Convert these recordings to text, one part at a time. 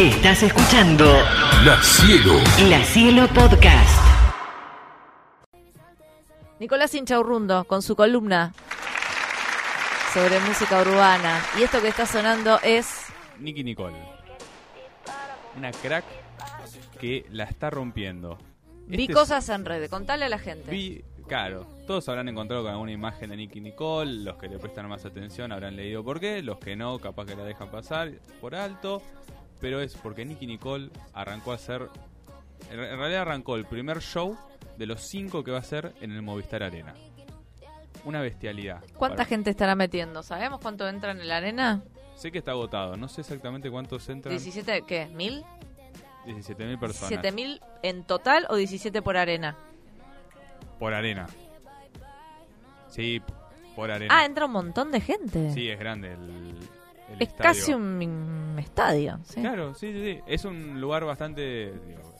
Estás escuchando La Cielo. La Cielo Podcast. Nicolás Inchaurrundo con su columna sobre música urbana. Y esto que está sonando es. Nicky Nicole. Una crack que la está rompiendo. Vi Este es- cosas en red, contale a la gente. Vi, claro, todos habrán encontrado con alguna imagen de Nicky Nicole, los que le prestan más atención habrán leído por qué, los que no, capaz que la dejan pasar por alto, pero es porque Nicky Nicole arrancó a hacer, en realidad arrancó el primer show de los cinco que va a hacer en el Movistar Arena. Una bestialidad. ¿Cuánta Para- gente estará metiendo? ¿Sabemos cuánto entra en la arena? Sé que está agotado, no sé exactamente cuántos entran. 17, ¿qué? ¿Mil? 17.000 personas. 17 mil en total o 17 por arena? Por arena. Sí, por arena. Ah, entra un montón de gente. Sí, es grande el, el es estadio. casi un estadio. ¿sí? Claro, sí, sí, sí. Es un lugar bastante digo,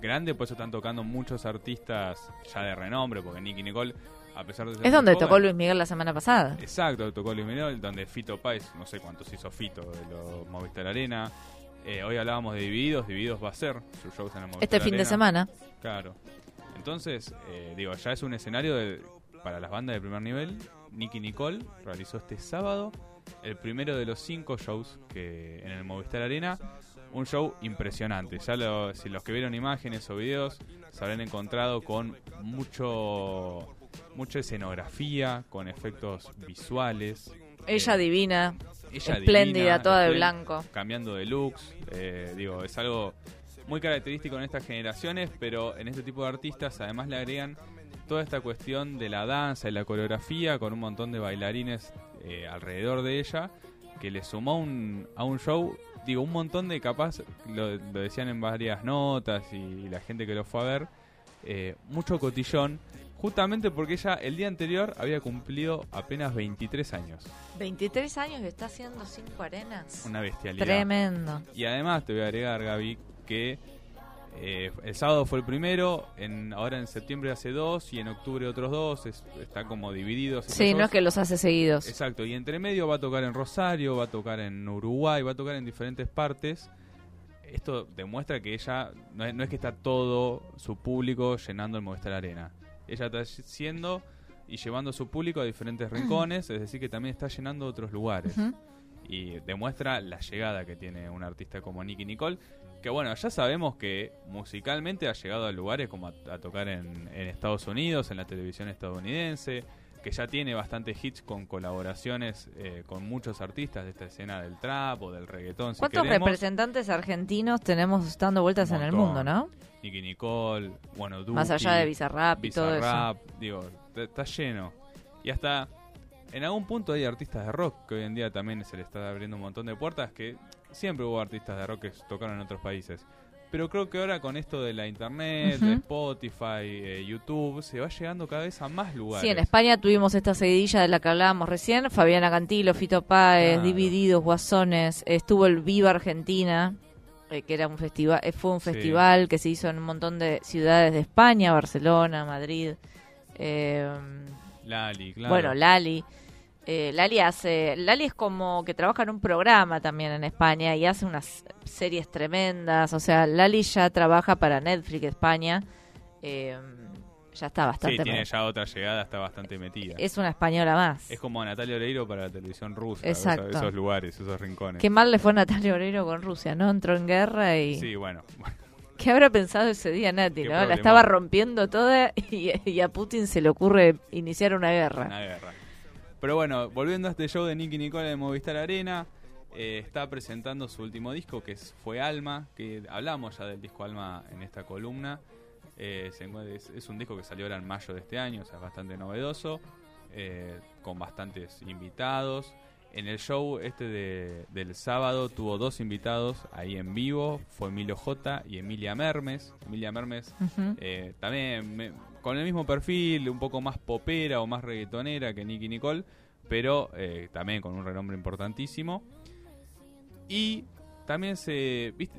grande, por eso están tocando muchos artistas ya de renombre, porque Nicky Nicole, a pesar de ser Es donde tocó Luis Miguel la semana pasada. Exacto, tocó Luis Miguel, donde Fito Páez, no sé cuántos hizo Fito de los Movistar Arena. Eh, hoy hablábamos de Divididos, Divididos va a ser sus shows en el Movistar Este fin de semana. Claro. Entonces, eh, digo, ya es un escenario de- para las bandas de primer nivel. Nicky Nicole realizó este sábado el primero de los cinco shows que en el Movistar Arena. Un show impresionante. Ya lo- si los que vieron imágenes o videos se habrán encontrado con mucho mucha escenografía, con efectos visuales. Ella Eh, divina, ella espléndida, divina, toda de blanco. cambiando de looks. eh, digo, es algo muy característico en estas generaciones, pero en este tipo de artistas además le agregan toda esta cuestión de la danza y la coreografía con un montón de bailarines eh, alrededor de ella que le sumó un, a un show, digo, un montón de capaz, lo, lo decían en varias notas y la gente que lo fue a ver, eh, mucho cotillón, justamente porque ella el día anterior había cumplido apenas 23 años. 23 años y está haciendo 5 arenas. Una bestialidad. Tremendo. Y además te voy a agregar, Gaby, que eh, el sábado fue el primero, en, ahora en septiembre hace dos y en octubre otros dos, es- está como divididos. esos Sí, no es que los hace seguidos. Exacto, y entre medio va a tocar en Rosario, va a tocar en Uruguay, va a tocar en diferentes partes. Esto demuestra que ella, no es, no es que está todo su público llenando el Movistar Arena. Ella está siendo y llevando a su público a diferentes rincones, es decir, que también está llenando otros lugares. Y demuestra la llegada que tiene un artista como Nicky Nicole. Que bueno, ya sabemos que musicalmente ha llegado a lugares como a, a tocar en, en Estados Unidos, en la televisión estadounidense, que ya tiene bastantes hits con colaboraciones eh, con muchos artistas de esta escena del trap o del reggaetón. ¿Cuántos representantes argentinos tenemos dando vueltas en el mundo, no? Nicky Nicole, bueno, Duki, Más allá de Bizarrap y todo eso. Bizarrap, digo, está lleno. Y hasta en algún punto hay artistas de rock que hoy en día también se le está abriendo un montón de puertas que siempre hubo artistas de rock que tocaron en otros países. Pero creo que ahora con esto de la internet, de. Spotify, eh, YouTube, se va llegando cada vez a más lugares. Sí, en España tuvimos esta seguidilla de la que hablábamos recién, Fabiana Cantilo, Fito Páez, Claro. Divididos, Guasones, estuvo el Viva Argentina, eh, que era un festival, eh, fue un Sí. festival que se hizo en un montón de ciudades de España, Barcelona, Madrid, eh, Lali, claro. bueno, Lali. Eh, Lali hace, Lali es como que trabaja en un programa también en España y hace unas series tremendas, o sea, Lali ya trabaja para Netflix España, eh, ya está Sí, bastante tiene met- ya otra llegada, está bastante metida. es una española más. Es como Natalia Oreiro para la televisión rusa, Exacto. esos, esos lugares, esos rincones. Qué mal le fue a Natalia Oreiro con Rusia, ¿no? Entró en guerra y... Sí, bueno. ¿Qué habrá pensado ese día Nati, no? La estaba rompiendo toda y, y a Putin se le ocurre iniciar una guerra. Una guerra. Pero bueno, volviendo a este show de Nicky Nicole de Movistar Arena, eh, está presentando su último disco que es, fue Alma, que hablamos ya del disco Alma en esta columna. Eh, es, es un disco que salió ahora en mayo de este año, o sea, es bastante novedoso, eh, con bastantes invitados. En el show este de- del sábado tuvo dos invitados ahí en vivo, fue Emilio J y Emilia Mermes. Emilia Mermes también me- con el mismo perfil, un poco más popera o más reggaetonera que Nicky Nicole, pero eh, también con un renombre importantísimo. Y también se. ¿viste,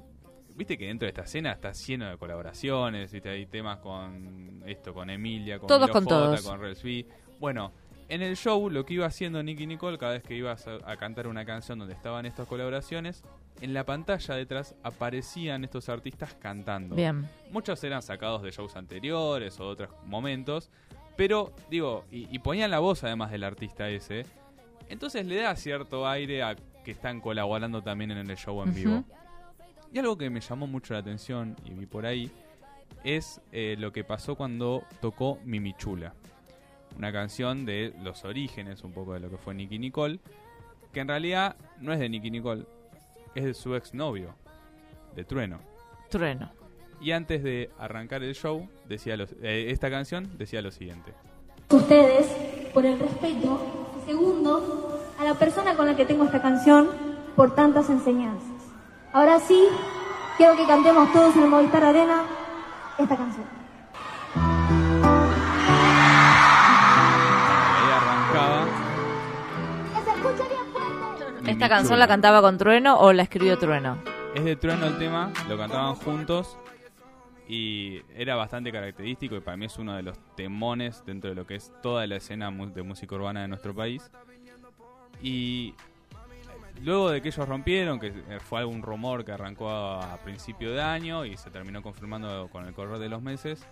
viste que dentro de esta escena está lleno de colaboraciones, ¿viste? hay temas con esto, con Emilia, con Todos Milo con J, todos. con Rels B. Bueno, en el show lo que iba haciendo Nicky Nicole cada vez que ibas a, a cantar una canción donde estaban estas colaboraciones en la pantalla detrás aparecían estos artistas cantando. Bien. Muchos eran sacados de shows anteriores o de otros momentos, pero digo, y, y ponían la voz además del artista ese. Entonces le da cierto aire a que están colaborando también en el show en vivo. Y algo que me llamó mucho la atención y vi por ahí es eh, lo que pasó cuando tocó Mimichula. Una canción de los orígenes, un poco de lo que fue Nicky Nicole, que en realidad no es de Nicky Nicole, es de su exnovio, de Trueno. Trueno. Y antes de arrancar el show, decía los- eh, esta canción decía lo siguiente. ustedes por el respeto. Y segundo, a la persona con la que tengo esta canción por tantas enseñanzas. Ahora sí, quiero que cantemos todos en el Movistar Arena esta canción. ¿Esta canción la cantaba con Trueno o la escribió Trueno? Es de Trueno el tema, lo cantaban juntos y era bastante característico y para mí es uno de los temones dentro de lo que es toda la escena de música urbana de nuestro país. Y luego de que ellos rompieron, que eh, fue algún rumor que arrancó a principio de año y se terminó confirmando con el correr de los meses,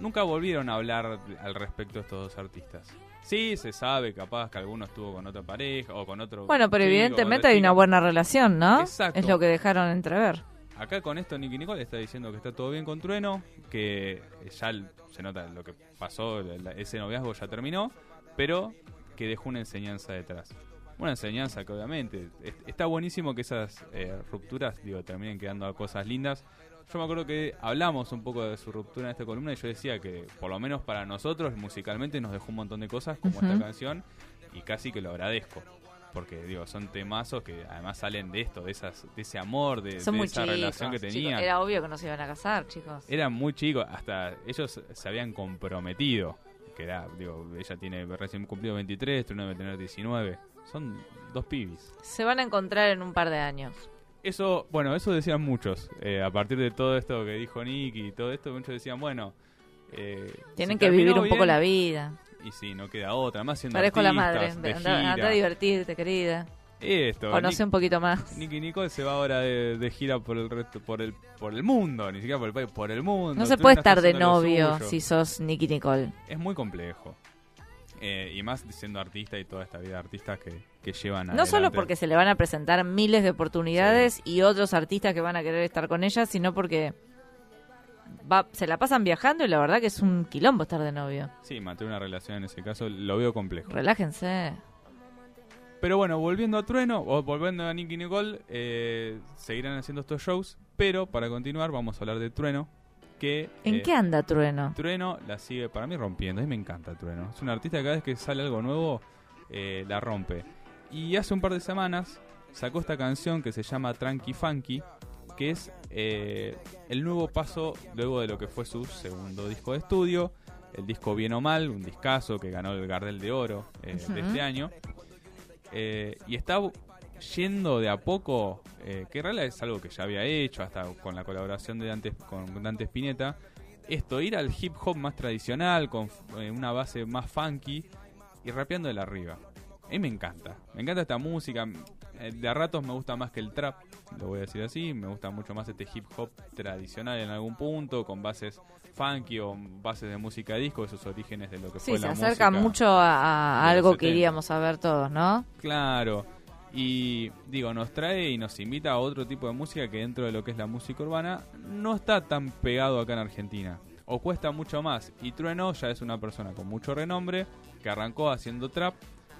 nunca volvieron a hablar al respecto estos dos artistas. Sí, se sabe capaz que alguno estuvo con otra pareja o con otro... Bueno, pero chico, evidentemente hay una buena relación, ¿no? Exacto. Es lo que dejaron entrever. Acá con esto Nicky Nicole está diciendo que está todo bien con Trueno, que ya se nota lo que pasó, ese noviazgo ya terminó, pero que dejó una enseñanza detrás. Una enseñanza que obviamente es- está buenísimo que esas eh, rupturas digo terminen quedando a cosas lindas. Yo me acuerdo que hablamos un poco de su ruptura en esta columna y yo decía que por lo menos para nosotros musicalmente nos dejó un montón de cosas como Ujú. esta canción y casi que lo agradezco. Porque digo, son temazos que además salen de esto, de esas, de ese amor, de, esa chicos. relación que chicos. tenían. Era obvio que no se iban a casar, chicos. Eran muy chicos, hasta ellos se habían comprometido. Que era, digo, ella tiene recién cumplido 23, Trueno debe tener 19. Son dos pibis. Se van a encontrar en un par de años. Eso, bueno, eso decían muchos. eh, a partir de todo esto que dijo Nicky y todo esto, muchos decían, bueno. eh, Tienen que vivir un poco la vida. Y sí, no queda otra. Más siendo Parezco la madre. de Anda, anda a divertirte, querida. Esto, Conoce Nick- un poquito más. Nicky Nicole se va ahora de, de gira por el resto, por el, por el mundo, ni siquiera por el país, por el mundo. No se puede estar de novio si sos Nicky Nicole. es muy complejo. Eh, y más siendo artista y toda esta vida de artistas que, que llevan No solo porque se le van a presentar miles de oportunidades y otros artistas que van a querer estar con ella, sino porque va, se la pasan viajando y la verdad que es un quilombo estar de novio. Sí, mantener una relación en ese caso lo veo complejo. Relájense. Pero bueno, volviendo a Trueno, o volviendo a Nicky Nicole, eh, seguirán haciendo estos shows. Pero para continuar, vamos a hablar de Trueno. Que, ¿En eh, qué anda Trueno? Trueno la sigue para mí rompiendo. A mí me encanta Trueno. Es un artista que cada vez que sale algo nuevo, eh, la rompe. Y hace un par de semanas sacó esta canción que se llama Tranqui Funky, que es eh, el nuevo paso luego de lo que fue su segundo disco de estudio. El disco Bien o Mal, un discazo que ganó el Gardel de Oro eh, de este año. Eh, y está yendo de a poco, eh, que en realidad es algo que ya había hecho, hasta con la colaboración de Dante, con Dante Spinetta, esto, ir al hip hop más tradicional, con eh, una base más funky y rapeando de la arriba. A mí me encanta, me encanta esta música, eh, de a ratos me gusta más que el trap, lo voy a decir así, me gusta mucho más este hip hop tradicional en algún punto, con bases funky o bases de música disco, esos orígenes de lo que Sí, fue se la acerca música. mucho a, a algo que 70. iríamos a ver todos, ¿no? Claro. Y digo, nos trae y nos invita a otro tipo de música que dentro de lo que es la música urbana no está tan pegado acá en Argentina. O cuesta mucho más. Y Trueno ya es una persona con mucho renombre que arrancó haciendo trap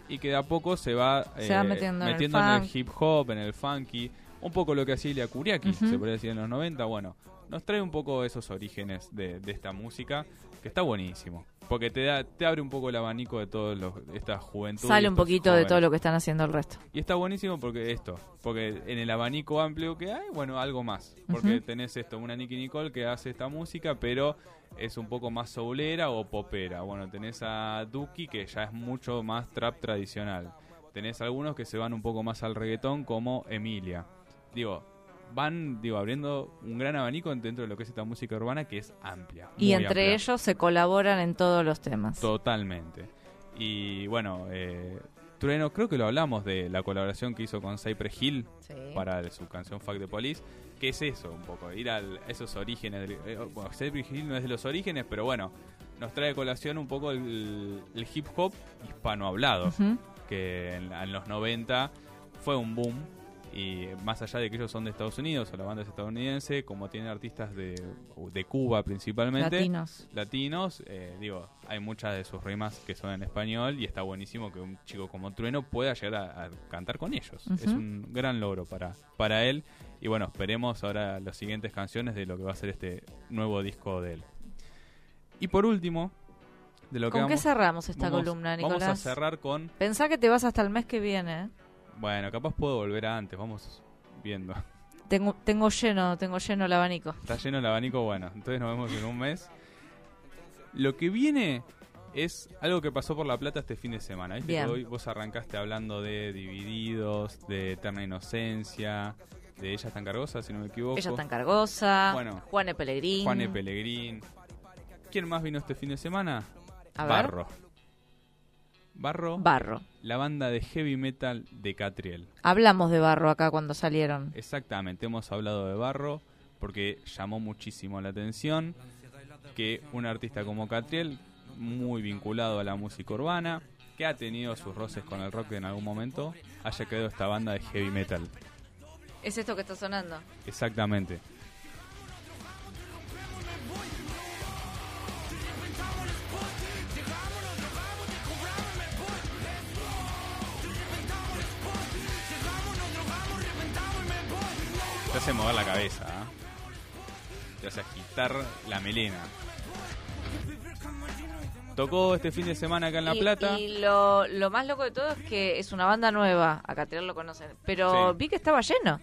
y que de a poco se va, eh, va metiendo en el en funk. el hip hop, en el funky. Un poco lo que hacía Ilya Kuriaki, se podría decir en los 90. Bueno, nos trae un poco esos orígenes de, de esta música que está buenísimo. Porque te da te abre un poco el abanico de toda esta juventud. Sale un poquito de todo lo que están haciendo el resto. Y está buenísimo porque esto, porque en el abanico amplio que hay, bueno, algo más. Porque tenés esto, una Nicky Nicole que hace esta música, pero es un poco más soulera o popera. Bueno, tenés a Duki que ya es mucho más trap tradicional. Tenés algunos que se van un poco más al reggaetón como Emilia. Digo, van digo abriendo un gran abanico dentro de lo que es esta música urbana que es amplia. Y entre amplia. ellos se colaboran en todos los temas. Totalmente. Y bueno, eh, Trueno, creo que lo hablamos de la colaboración que hizo con Cypress Hill Sí. para su canción Fuck the Police, que es eso un poco, ir a esos orígenes. del- eh, bueno, Cypress Hill no es de los orígenes, pero bueno, nos trae a colación un poco el, el hip hop hispanohablado, Ujú. que en, en los 90 fue un boom. Y más allá de que ellos son de Estados Unidos o la banda es estadounidense, como tienen artistas de, de Cuba principalmente, Latinos. latinos, eh, digo, hay muchas de sus rimas que son en español y está buenísimo que un chico como Trueno pueda llegar a, a cantar con ellos. Es un gran logro para, para él. Y bueno, esperemos ahora las siguientes canciones de lo que va a ser este nuevo disco de él. Y por último, de lo que ¿Con qué cerramos esta vamos- columna, Nicolás? Vamos a cerrar con, Pensá que te vas hasta el mes que viene. Bueno, capaz puedo volver a antes, vamos viendo. Tengo, tengo lleno, tengo lleno el abanico. Está lleno el abanico, bueno, entonces nos vemos en un mes. Lo que viene es algo que pasó por La Plata este fin de semana. ¿viste? Bien. Que hoy vos arrancaste hablando de Divididos, de Eterna Inocencia, de Ella tan cargosa, si no me equivoco. Ella tan cargosa. Bueno. Juane Pellegrín. Juan E. Pellegrín. ¿Quién más vino este fin de semana? A ver. Barro. Barro, la banda de heavy metal de Catriel. Hablamos de Barro acá cuando salieron. Exactamente, hemos hablado de Barro porque llamó muchísimo la atención que un artista como Catriel, muy vinculado a la música urbana, que ha tenido sus roces con el rock en algún momento, haya creado esta banda de heavy metal. ¿Es esto que está sonando? Exactamente. Te hace mover la cabeza, ¿ah? te hace agitar la melena. Tocó este fin de semana acá en La y, Plata. Y lo, lo más loco de todo es que es una banda nueva. A Catriel lo conocen. Pero Sí. vi que estaba lleno.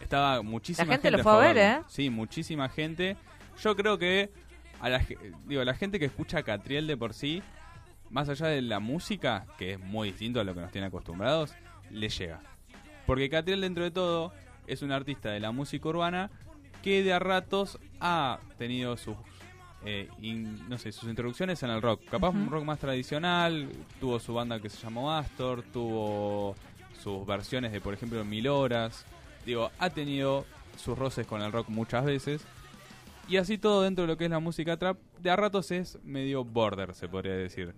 Estaba muchísima La gente lo fue a ver. ¿eh? Sí, muchísima gente. Yo creo que a la, digo, la gente que escucha a Catriel de por sí, más allá de la música, que es muy distinto a lo que nos tiene acostumbrados, le llega. Porque Catriel dentro de todo es un artista de la música urbana que de a ratos ha tenido sus eh, in- no sé, sus introducciones en el rock. Capaz un rock más tradicional, tuvo su banda que se llamó Astor, tuvo sus versiones de, por ejemplo, Mil Horas. Digo, ha tenido sus roces con el rock muchas veces. Y así todo dentro de lo que es la música trap, de a ratos es medio border, se podría decir.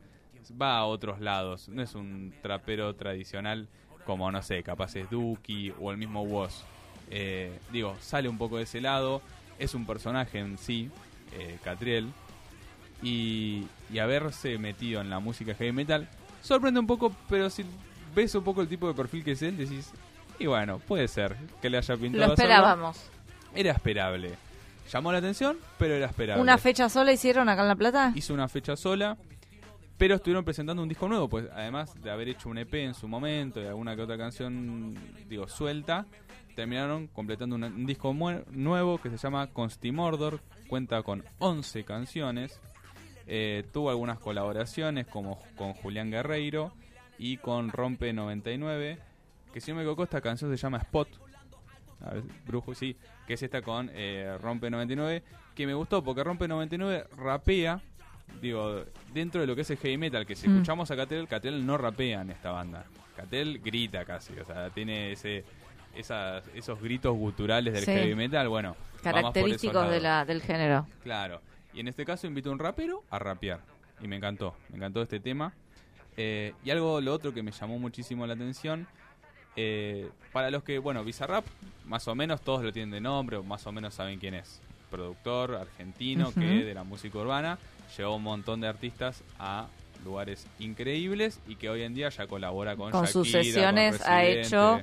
Va a otros lados, no es un trapero tradicional como, no sé, capaz es Duki o el mismo Woz. Eh, digo, sale un poco de ese lado, es un personaje en sí, eh, Catriel, y, y haberse metido en la música heavy metal sorprende un poco, pero si ves un poco el tipo de perfil que es él, decís, y bueno, puede ser que le haya pintado Lo esperábamos. Era esperable. Llamó la atención, pero era esperable. ¿Una fecha sola hicieron acá en La Plata? Hizo una fecha sola, pero estuvieron presentando un disco nuevo, pues además de haber hecho un EP en su momento y alguna que otra canción, digo, suelta, terminaron completando un disco nuevo que se llama Constimordor, cuenta con 11 canciones, eh, tuvo algunas colaboraciones como con Julián Guerreiro y con Rompe 99, que si no me equivoco esta canción se llama Spot, a Brujo, sí, que es esta con eh, Rompe 99, que me gustó porque Rompe 99 rapea, digo, dentro de lo que es el heavy metal, que si Mm. escuchamos a Catel, Catel no rapea en esta banda. Catel grita casi, o sea, tiene ese esas- esos gritos guturales del Sí. heavy metal, bueno, Característicos de la, del género. Claro. Y en este caso invitó a un rapero a rapear. Y me encantó. Me encantó este tema. Eh, y algo, lo otro que me llamó muchísimo la atención. eh, para los que, bueno, Bizarrap, más o menos todos lo tienen de nombre, o más o menos saben quién es. Productor argentino que de la música urbana llevó un montón de artistas a lugares increíbles y que hoy en día ya colabora con Con sus sesiones con ha hecho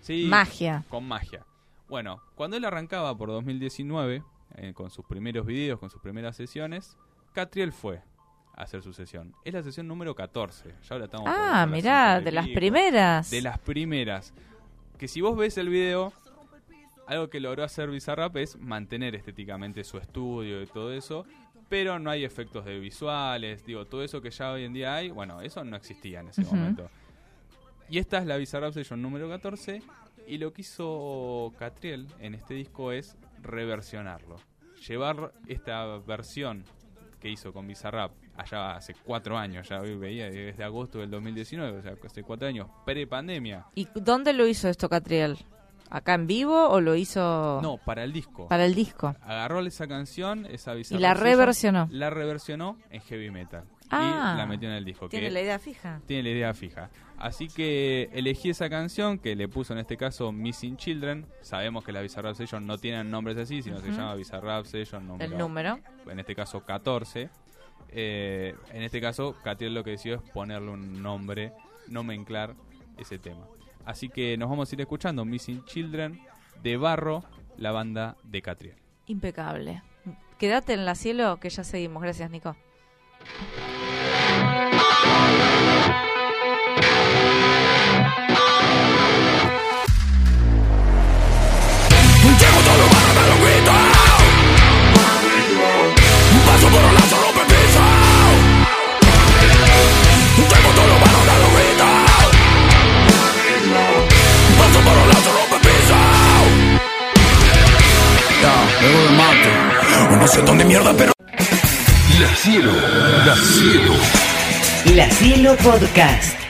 Sí, Magia. con magia. Bueno, cuando él arrancaba por 2019, eh, con sus primeros videos, con sus primeras sesiones, Catriel fue a hacer su sesión. Es la sesión número 14. Ya ahora estamos Ah, mirá, 50 y de las primeras. De las primeras. Que si vos ves el video, algo que logró hacer Bizarrap es mantener estéticamente su estudio y todo eso, pero no hay efectos de visuales, digo, todo eso que ya hoy en día hay, bueno, eso no existía en ese momento. Y esta es la Bizarrap Session número 14, y lo que hizo Catriel en este disco es reversionarlo. Llevar esta versión que hizo con Bizarrap allá hace cuatro años, ya veía desde agosto del 2019, o sea, hace cuatro años, pre-pandemia. ¿Y dónde lo hizo esto Catriel? ¿Acá en vivo o lo hizo No, para el disco. para el disco? Agarró esa canción, esa Y la reversionó. La reversionó en heavy metal. Ah. y la metió en el disco. Tiene que la idea fija. tiene la idea fija. Así que elegí esa canción que le puso en este caso Missing Children. Sabemos que la Bizarrap Session no tienen nombres así, sino se llama Bizarrap Session número, El número. en este caso 14. Eh, en este caso, Catriel lo que decidió es ponerle un nombre, nomenclar ese tema. Así que nos vamos a ir escuchando Missing Children de Barro, la banda de Catriel. Impecable. Quédate en la cielo que ya seguimos. Gracias, Nico. Podcast.